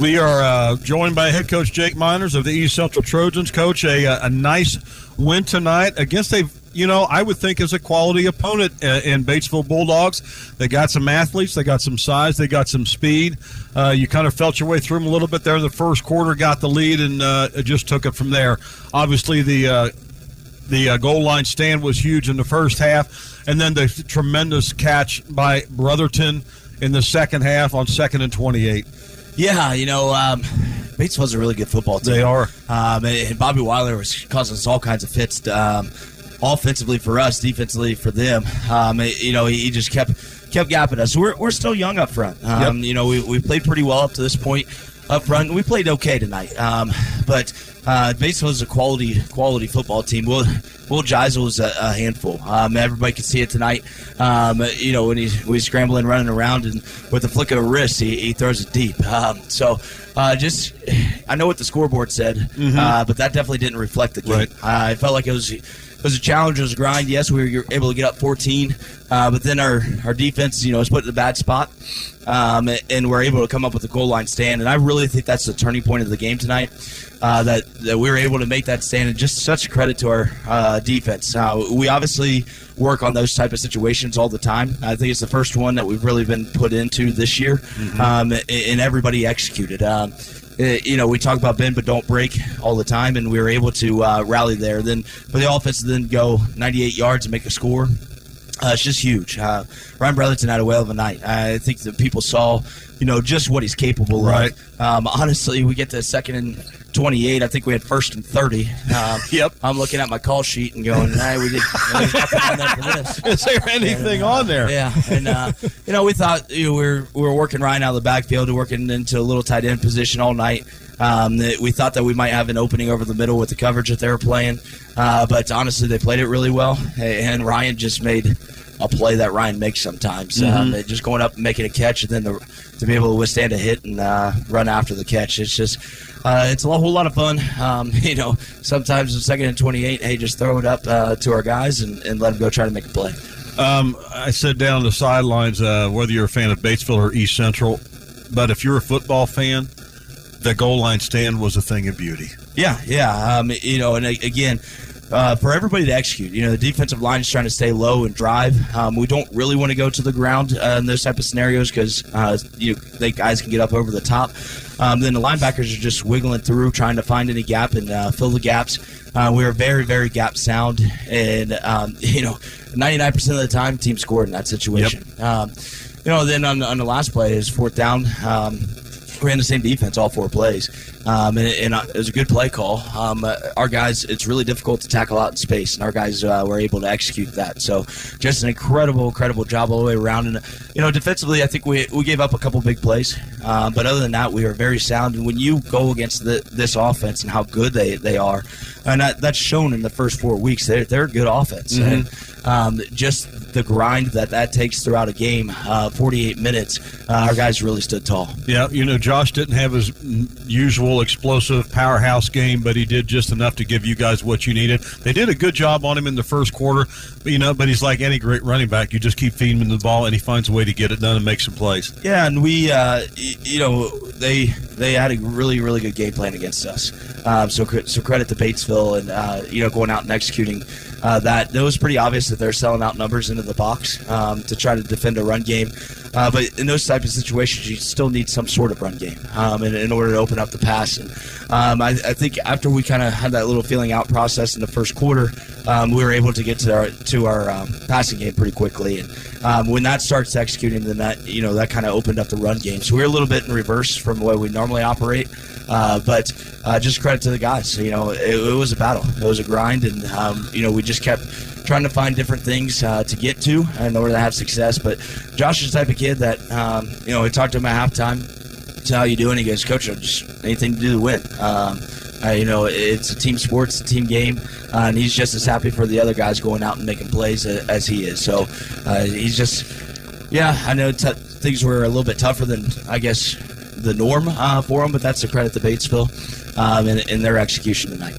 We are uh, joined by head coach Jake Meiners of the East Central Trojans. Coach, a, a nice win tonight against a, you know, I would think is a quality opponent uh, in Batesville Bulldogs. They got some athletes, they got some size, they got some speed. Uh, you kind of felt your way through them a little bit there in the first quarter, got the lead, and uh, just took it from there. Obviously, the uh, the uh, goal line stand was huge in the first half, and then the tremendous catch by Brotherton in the second half on second and 28. Yeah, you know, um, Batesville's a really good football team. They are. Um, and Bobby Weiler was causing us all kinds of fits. Um, offensively for us, defensively for them. Um, you know, he just kept kept gapping us. We're, we're still young up front. Um, Yep. You know, we, we played pretty well up to this point up front. We played okay tonight. Um, but uh, is a quality quality football team. Will Will Geisel is a, a handful. Um, everybody can see it tonight. Um, you know, when he's, when he's scrambling, running around, and with a flick of a wrist, he, he throws it deep. Um, so uh, just, I know what the scoreboard said, uh, but that definitely didn't reflect the game. Right. Uh, I felt like it was it was a challenge, it was a grind. Yes, we were able to get up 14, uh, but then our, our defense, you know, was put in a bad spot, um, and we're able to come up with a goal line stand. And I really think that's the turning point of the game tonight. Uh, that that we were able to make that stand, and just such a credit to our uh, defense. Uh, we obviously work on those type of situations all the time. I think it's the first one that we've really been put into this year, um, and, everybody executed. Um, you know, we talk about bend but don't break all the time, and we were able to uh, rally there. Then for the offense to then go 98 yards and make a score, uh, it's just huge. Uh, Ryan Brotherton had a whale of a night. I think that people saw, you know, just what he's capable Right. of. Um, honestly, we get to second and 28. I think we had first and 30. Um, Yep. I'm looking at my call sheet and going, hey, we did there's nothing on there for this. Is there anything on there? Yeah, and uh, you know we thought you know, we were we were working Ryan out of the backfield, working into a little tight end position all night. Um, we thought that we might have an opening over the middle with the coverage that they were playing, uh, but honestly they played it really well, and Ryan just made a play that Ryan makes sometimes, um, just going up and making a catch, and then the, to be able to withstand a hit and uh, run after the catch. It's just uh, it's a whole lot of fun. Um, you know, sometimes in second and twenty eight, hey, just throw it up uh, to our guys and, and let them go try to make a play. Um, I said down the sidelines, uh, whether you're a fan of Batesville or East Central, but if you're a football fan, the goal line stand was a thing of beauty. Yeah, yeah. Um, you know, and again, uh, for everybody to execute, you know, the defensive line is trying to stay low and drive. Um, we don't really want to go to the ground uh, in those type of scenarios because uh, you they guys can get up over the top. Um, then the linebackers are just wiggling through, trying to find any gap and uh, fill the gaps. Uh, we are very, very gap sound, and um, you know, 99% of the time, team scored in that situation. Um, you know, then on, on the last play is fourth down. We ran the same defense all four plays, um, and, and uh, it was a good play call. Um, uh, our guys, it's really difficult to tackle out in space, and our guys uh, were able to execute that. So, just an incredible, incredible job all the way around. And you know, defensively, I think we we gave up a couple big plays, um, but other than that, we were very sound. And when you go against the, this offense and how good they, they are, and that, that's shown in the first four weeks, they're they're a good offense, and um, just the grind that that takes throughout a game, uh, 48 minutes, uh, our guys really stood tall. Yeah, you know, Josh didn't have his usual explosive powerhouse game, but he did just enough to give you guys what you needed. They did a good job on him in the first quarter, but, you know, but he's like any great running back. You just keep feeding him the ball, and he finds a way to get it done and make some plays. Yeah, and we, uh, you know, they they had a really really good game plan against us. Um, so so credit to Batesville and uh, you know going out and executing uh, that. It was pretty obvious that they're selling out numbers into the box um, to try to defend a run game. Uh, but in those type of situations, you still need some sort of run game um, in, in order to open up the pass. And um, I, I think after we kind of had that little feeling out process in the first quarter, um, we were able to get to our to our um, passing game pretty quickly. And when that starts executing, then that you know that kind of opened up the run game. So we're a little bit in reverse from the way we normally operate. Uh, but uh, just credit to the guys. You know, it, it was a battle. It was a grind, and um, you know we just kept trying to find different things uh, to get to in order to have success. But Josh is the type of kid that um, you know we talked to him at halftime. So how you doing? He goes, Coach, just anything to do to win. Um, uh, you know, it's a team sport, it's a team game, uh, and he's just as happy for the other guys going out and making plays as he is. So uh, he's just, yeah, I know t- things were a little bit tougher than I guess the norm uh, for him, but that's a credit to Batesville um, and, and their execution tonight.